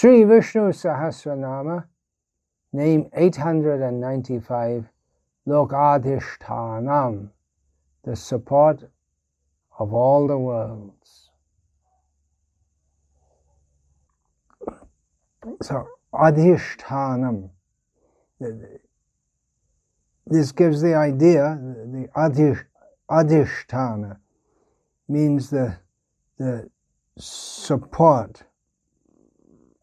Sri Vishnu Sahasranama, name 895, Lokadhishtanam, the support of all the worlds. So, Adhishtanam. This gives the idea, the adhish, Adhishtana means the, the support.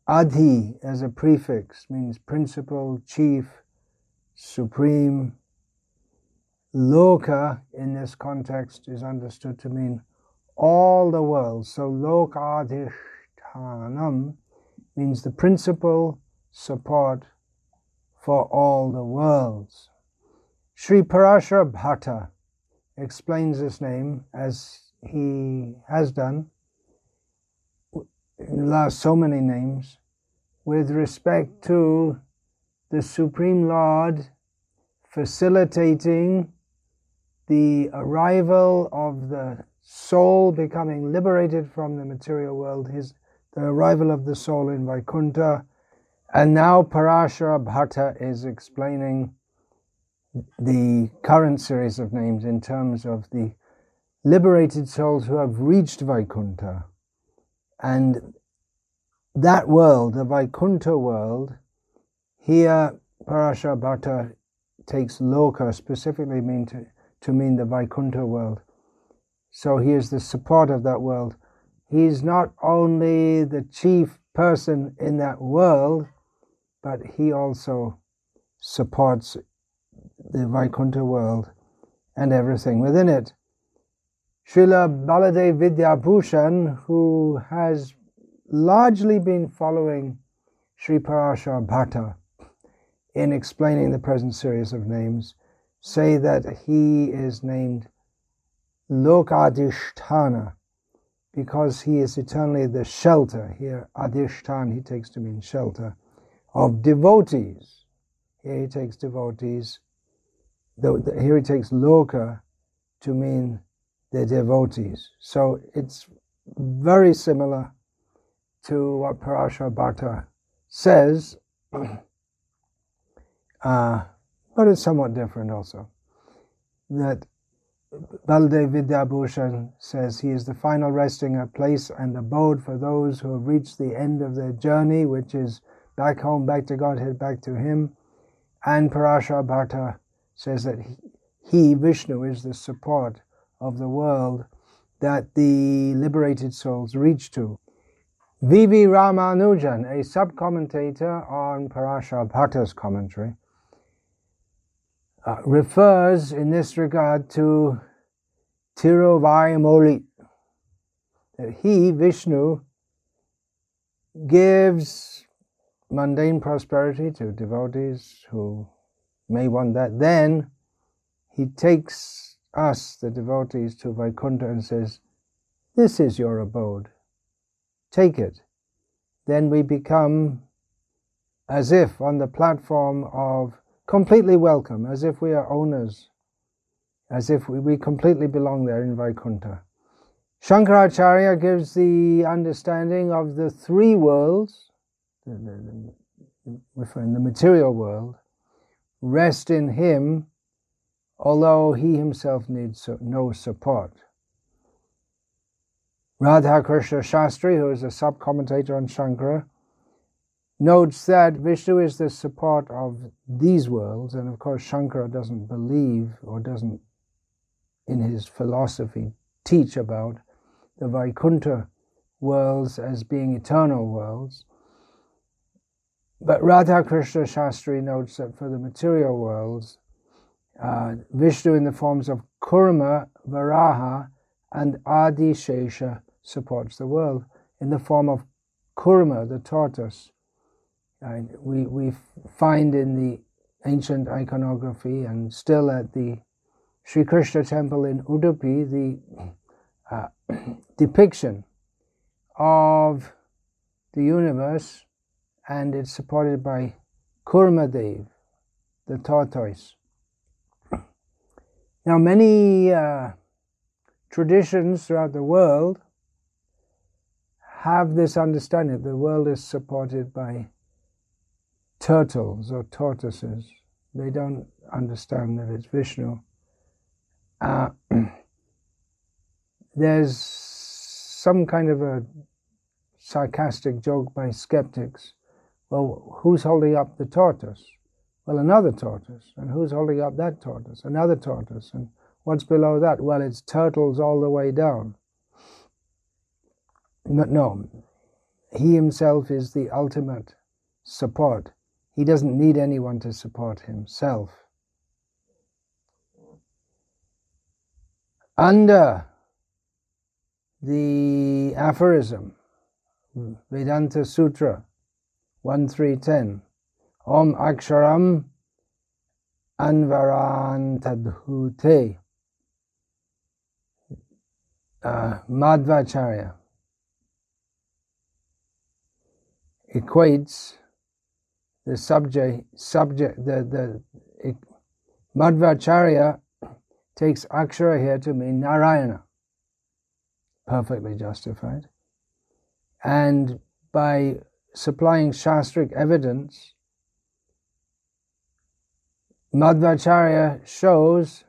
Adhi as a prefix means principal, chief, supreme. Loka in this context is understood to mean all the world. So lokadhishtanam means the principal support for all the worlds. Sri Parashara Bhatta explains this name as he has done last so many names with respect to the Supreme Lord facilitating the arrival of the soul becoming liberated from the material world, his the arrival of the soul in Vaikuntha, and now Parashara Bhatta is explaining the current series of names in terms of the liberated souls who have reached Vaikuntha. And that world, the Vaikuntha world, here Parashara Bhatta takes loka specifically mean to, to mean the Vaikuntha world. So he is the support of that world. He's not only the chief person in that world, but he also supports the Vaikuntha world and everything within it. Srila Baladev Vidyabhushan, who has largely been following Sri Parashar Bhatta in explaining the present series of names, say that he is named Lokadishtana because he is eternally the shelter. Here, Adishtan he takes to mean shelter of devotees. Here he takes devotees here he takes loka to mean the devotees. So it's very similar to what Parashar Bhatta says, uh, but it's somewhat different also. That Baladev Vidyabhushan says he is the final resting place and abode for those who have reached the end of their journey, which is back home, back to Godhead, back to Him. And Parashar Bhatta says that he, Vishnu, is the support of the world that the liberated souls reach to. V.V. Ramanujan, a sub-commentator on Parashar commentary, uh, refers in this regard to Tiruvayamoli, that he, Vishnu, gives mundane prosperity to devotees who may want that. Then he takes us, the devotees, to Vaikuntha and says, This is your abode. Take it. Then we become as if on the platform of completely welcome, as if we are owners, as if we, we completely belong there in Vaikuntha. Shankaracharya gives the understanding of the three worlds, the, the, referring the material world, rest in him, although he himself needs no support. Radha Krishna Shastri, who is a sub commentator on Shankara, notes that Vishnu is the support of these worlds, and of course, Shankara doesn't believe or doesn't, in his philosophy, teach about the Vaikuntha worlds as being eternal worlds. But Radha Krishna Shastri notes that for the material worlds, uh, Vishnu in the forms of Kurma, Varaha, and Adi Shesha supports the world in the form of Kurma, the tortoise. And we, we find in the ancient iconography and still at the Sri Krishna temple in Udupi the uh, depiction of the universe and it's supported by Kurma Dev, the tortoise. Now, many uh, traditions throughout the world have this understanding the world is supported by turtles or tortoises. They don't understand that it's Vishnu. Uh, there's some kind of a sarcastic joke by skeptics. Well, who's holding up the tortoise? Well, another tortoise. And who's holding up that tortoise? Another tortoise. And what's below that? Well, it's turtles all the way down. But no, he himself is the ultimate support. He doesn't need anyone to support himself. Under the aphorism, Vedanta Sutra 1310, Om Aksharam Anvarantadhute, uh, Madhvacharya equates the subject, subject, the, the it, Madhvacharya takes Akshara here to mean Narayana. Perfectly justified. And by supplying Shastric evidence, Madhvacharya shows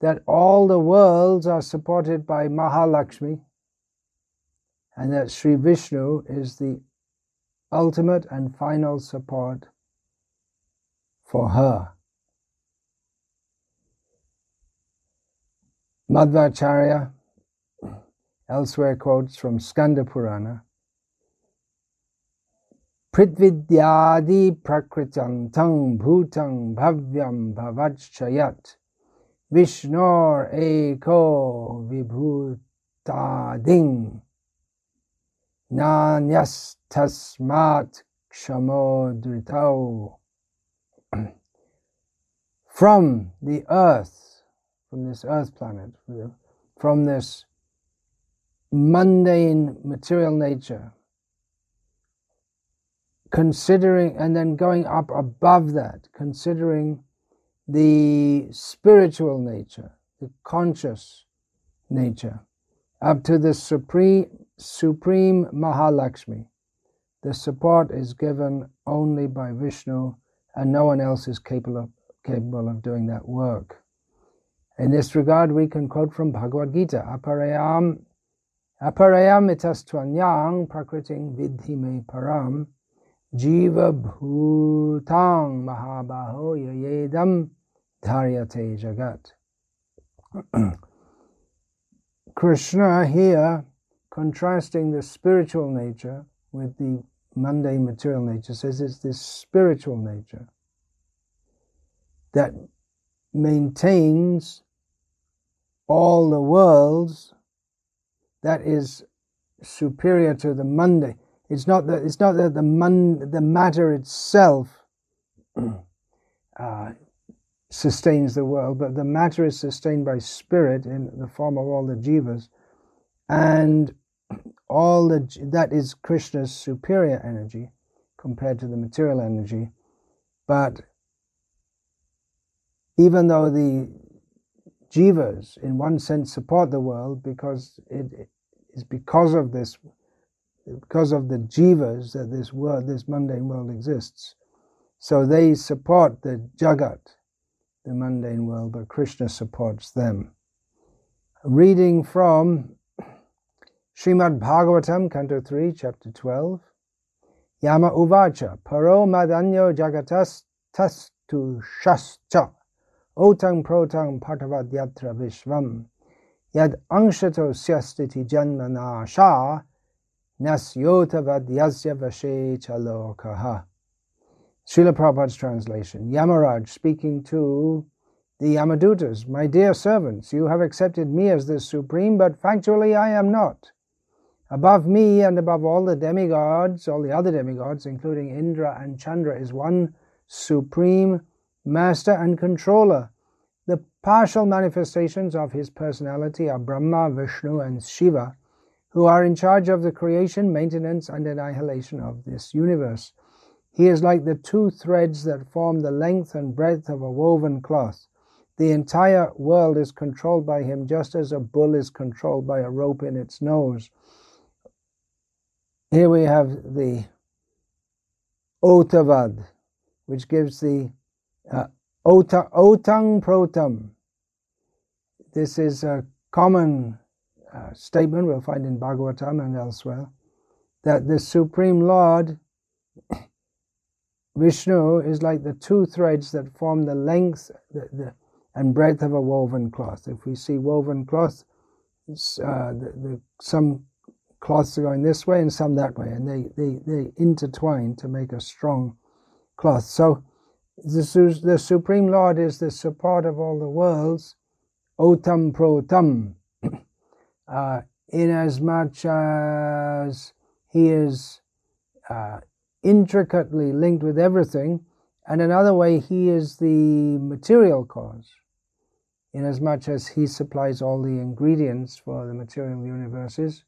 that all the worlds are supported by Mahalakshmi and that Sri Vishnu is the ultimate and final support for her. Madhvacharya elsewhere quotes from Skanda Purana Pritvidyadi prakritam tang bhutang bhavyam bhavachayat Vishnor eko vibhutading Nanyas tasmat kshamodritau. From the earth, from this earth planet, from this mundane material nature, considering and then going up above that, considering the spiritual nature, the conscious nature, up to the supreme Supreme Mahalakshmi. The support is given only by Vishnu, and no one else is capable of, capable of doing that work. In this regard, we can quote from Bhagavad Gita, Aparayam, aparayam itastvanyang prakriting vidhi me param jiva bhutang mahabaho yayedam dharyate jagat. Krishna here contrasting the spiritual nature with the mundane material nature, says it's this spiritual nature that maintains all the worlds that is superior to the mundane. It's not that it's not that the the matter itself uh, sustains the world, but the matter is sustained by spirit in the form of all the jivas, and all the, that is Krishna's superior energy compared to the material energy. But even though the jivas, in one sense, support the world because it is because of this, because of the jivas that this world, this mundane world exists. So they support the jagat, the mundane world, but Krishna supports them. Reading from Srimad Bhagavatam, Canto 3, Chapter 12. Yama Uvacha, Paro Madanyo Jagatas Tastu Shascha, Otang Protang Partavadyatra Vishvam, Yad Angshato Syastiti Janmana Sha, Nasyota Vadyasya Vashe Chalokaha. Srila Prabhupada's translation. Yamaraj speaking to the Yamadutas, My dear servants, you have accepted me as the supreme, but factually I am not. Above me and above all the demigods, all the other demigods, including Indra and Chandra, is one supreme master and controller. The partial manifestations of his personality are Brahma, Vishnu, and Shiva, who are in charge of the creation, maintenance, and annihilation of this universe. He is like the two threads that form the length and breadth of a woven cloth. The entire world is controlled by him just as a bull is controlled by a rope in its nose. here we have the Otavad, which gives the uh, ota, Otang Protam. This is a common uh, statement we'll find in Bhagavatam and elsewhere that the Supreme Lord Vishnu is like the two threads that form the length the, the, and breadth of a woven cloth. If we see woven cloth, uh, the, the, some cloths are going this way and some that way, and they, they, they intertwine to make a strong cloth. So the, the Supreme Lord is the support of all the worlds, otam protam, uh, inasmuch as he is uh, intricately linked with everything, and another way, he is the material cause, inasmuch as much as he supplies all the ingredients for the material universes,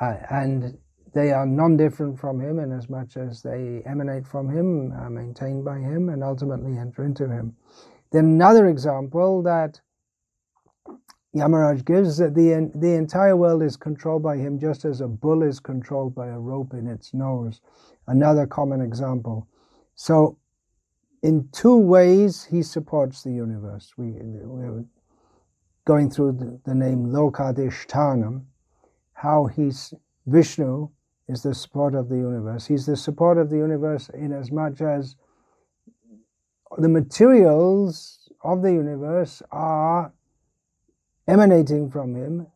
uh, and they are non different from him, inasmuch as much as they emanate from him, are maintained by him, and ultimately enter into him. Then another example that Yamaraj gives that the, the entire world is controlled by him just as a bull is controlled by a rope in its nose. Another common example. So, in two ways, he supports the universe. We, we're going through the, the name Lokadishtanam, how he's Vishnu is the support of the universe. He's the support of the universe in as much as the materials of the universe are emanating from him,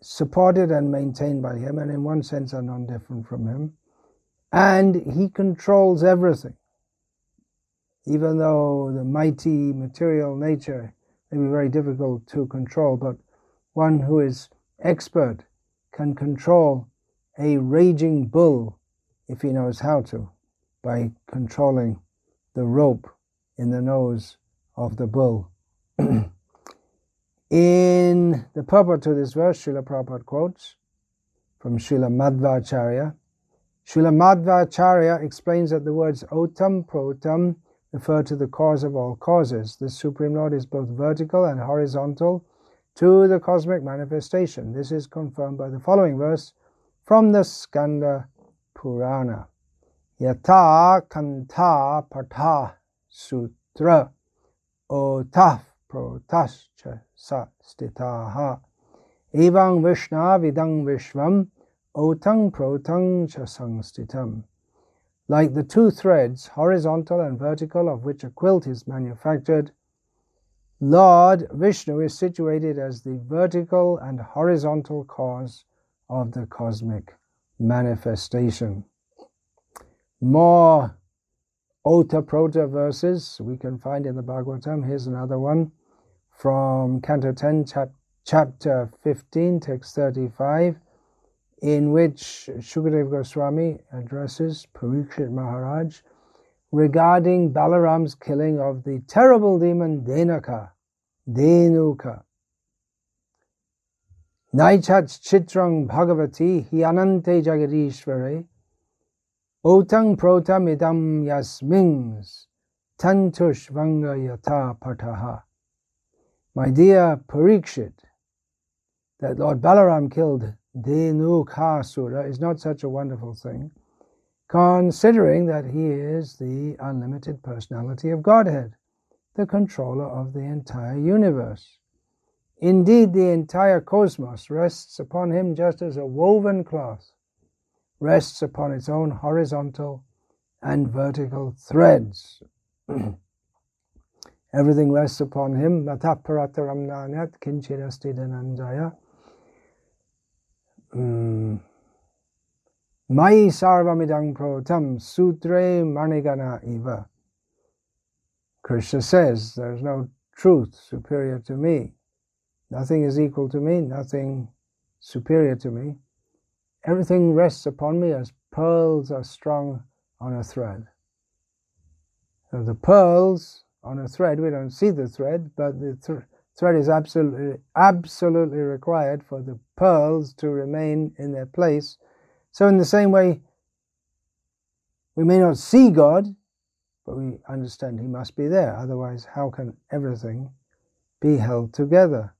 supported and maintained by him, and in one sense are non different from him. And he controls everything. Even though the mighty material nature may be very difficult to control, but one who is expert can control a raging bull if he knows how to by controlling the rope in the nose of the bull. In the purport to this verse, Srila Prabhupada quotes from Srila Madhvacharya. Srila Madhvacharya explains that the words otam protam refer to the cause of all causes. The Supreme Lord is both vertical and horizontal to the cosmic manifestation. This is confirmed by the following verse from the Skanda Purana. Yata Kanta Patha Sutra Otaf Protascha sa stitaha. Evang Vishna vidang vishvam otang protang cha sangstitam. Like the two threads, horizontal and vertical, of which a quilt is manufactured, Lord Vishnu is situated as the vertical and horizontal cause of the cosmic manifestation. More Ota Prota verses we can find in the Bhagavatam. Here's another one from Canto 10, chap- chapter 15, text 35, in which Shukadev Goswami addresses Parikshit Maharaj regarding Balaram's killing of the terrible demon Denaka, Denuka. Naichat Chitrang Bhagavati Hyanante Jagadishvare Otang Protam Idam Yasmings Tantush Vanga Yata Pataha. My dear Parikshit, that Lord Balaram killed Dhenukasura is not such a wonderful thing, considering that he is the unlimited personality of Godhead, the controller of the entire universe. Indeed, the entire cosmos rests upon him just as a woven cloth rests upon its own horizontal and vertical threads. Everything rests upon him. Dhananjaya. Mm. Mai sarvamidang protam sutre manigana eva. Krishna says, There is no truth superior to me. Nothing is equal to me, nothing superior to me. Everything rests upon me as pearls are strung on a thread. So the pearls on a thread. We don't see the thread, but the th- thread is absolutely absolutely required for the pearls to remain in their place. So in the same way, we may not see God, but we understand He must be there. Otherwise, how can everything be held together?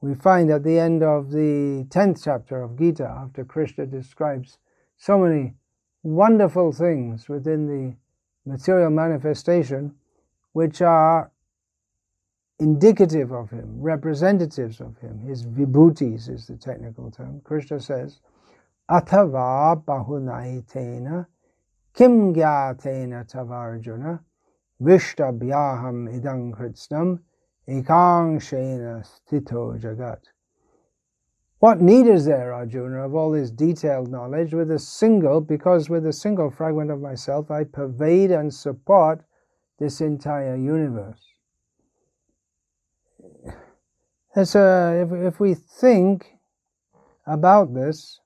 we find at the end of the 10th chapter of Gita, after Krishna describes so many wonderful things within the material manifestation, which are indicative of him, representatives of him. His vibhutis is the technical term. Krishna says, Athava bahunaitena kim gyatena tavarjuna vishtabhyaham idang kritsnam ekangshena stito jagat. What need is there, Arjuna, of all this detailed knowledge with a single, because with a single fragment of myself I pervade and support this entire universe? As a, if, if we think about this,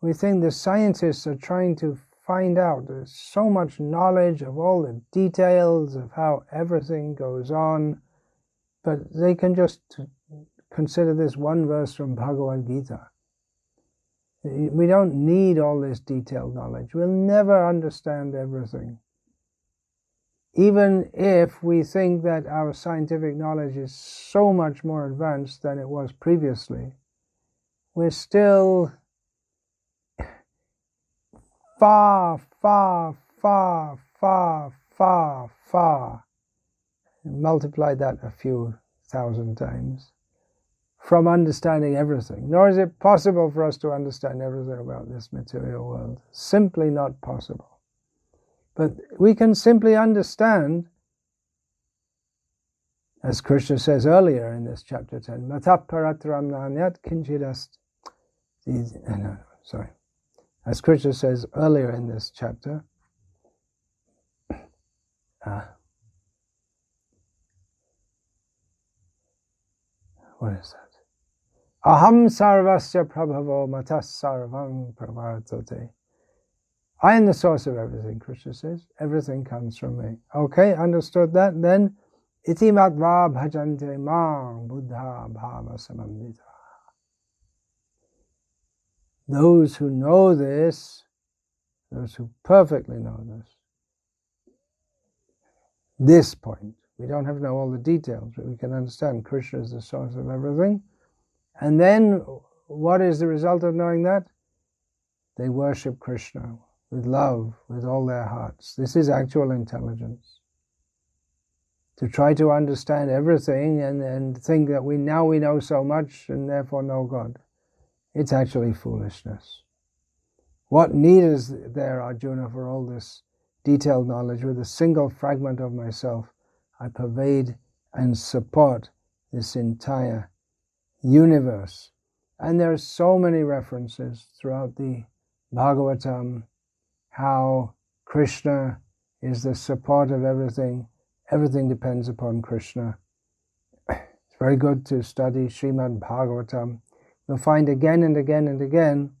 we think the scientists are trying to find out. There's so much knowledge of all the details of how everything goes on, but they can just consider this one verse from Bhagavad Gita. We don't need all this detailed knowledge. We'll never understand everything. Even if we think that our scientific knowledge is so much more advanced than it was previously, we're still far, far, far, far, far, far. Multiply that a few thousand times from understanding everything. Nor is it possible for us to understand everything about this material world. Simply not possible. But we can simply understand, as Krishna says earlier in this chapter 10, Mataparatram nanyat kinchidast. Sorry. As Krishna says earlier in this chapter, uh, what is that? Aham sarvasya prabhavo matas sarvam pravartate. I am the source of everything, Krishna says. Everything comes from me. Okay, understood that? Then, iti matva bhajante mang buddha bhava samamnita. Those who know this, those who perfectly know this, this point, we don't have to know all the details, but we can understand Krishna is the source of everything. And then, what is the result of knowing that? They worship Krishna with love, with all their hearts. This is actual intelligence. To try to understand everything and, and think that we now we know so much and therefore know God. It's actually foolishness. What need is there, Arjuna, for all this detailed knowledge? With a single fragment of myself, I pervade and support this entire universe. And there are so many references throughout the Bhagavatam how Krishna is the support of everything. Everything depends upon Krishna. It's very good to study Srimad Bhagavatam. You'll find again and again and again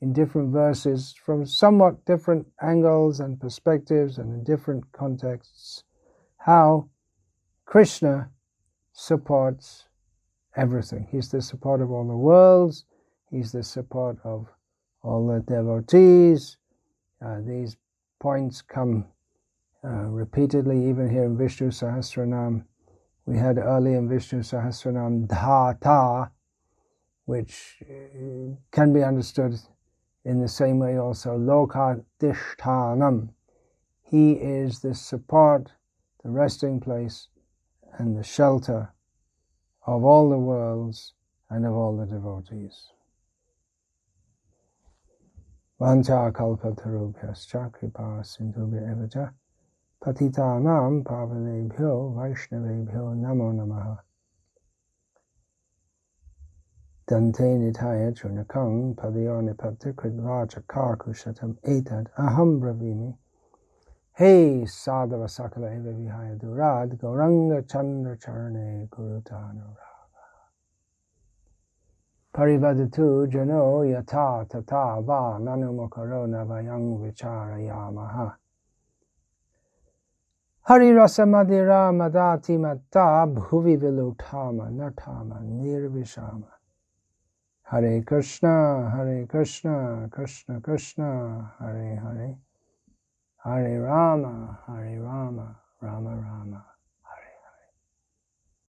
in different verses from somewhat different angles and perspectives and in different contexts how Krishna supports everything. He's the support of all the worlds, He's the support of all the devotees. Uh, these points come uh, repeatedly, even here in Vishnu Sahasranam. We had early in Vishnu Sahasranam Dhata, which uh, can be understood in the same way also Lokadishtanam. He is the support, the resting place, and the shelter of all the worlds and of all the devotees. Vancha kalpatarubhyascha kripa sindhubhya evacha patitanam pavanebhyo vaishnavebhyo namo namaha. Dante nitaya chunakang padyo nipatti kridvacha karkushatam etad aham bravimi. Hey Sadhava Sakala Eva Vihaya Durad Gauranga Chandra Charane Gurutana Parivadatu Jano Yata Tata Va Nanumokaro Navayang Vichara Yamaha Hari Rasa Madira Madati Mata Bhuvi Vilutama Natama Nirvishama Hare Krishna Hare Krishna Krishna Krishna Hare Hare Hare Rama, Hare Rama, Rama Rama,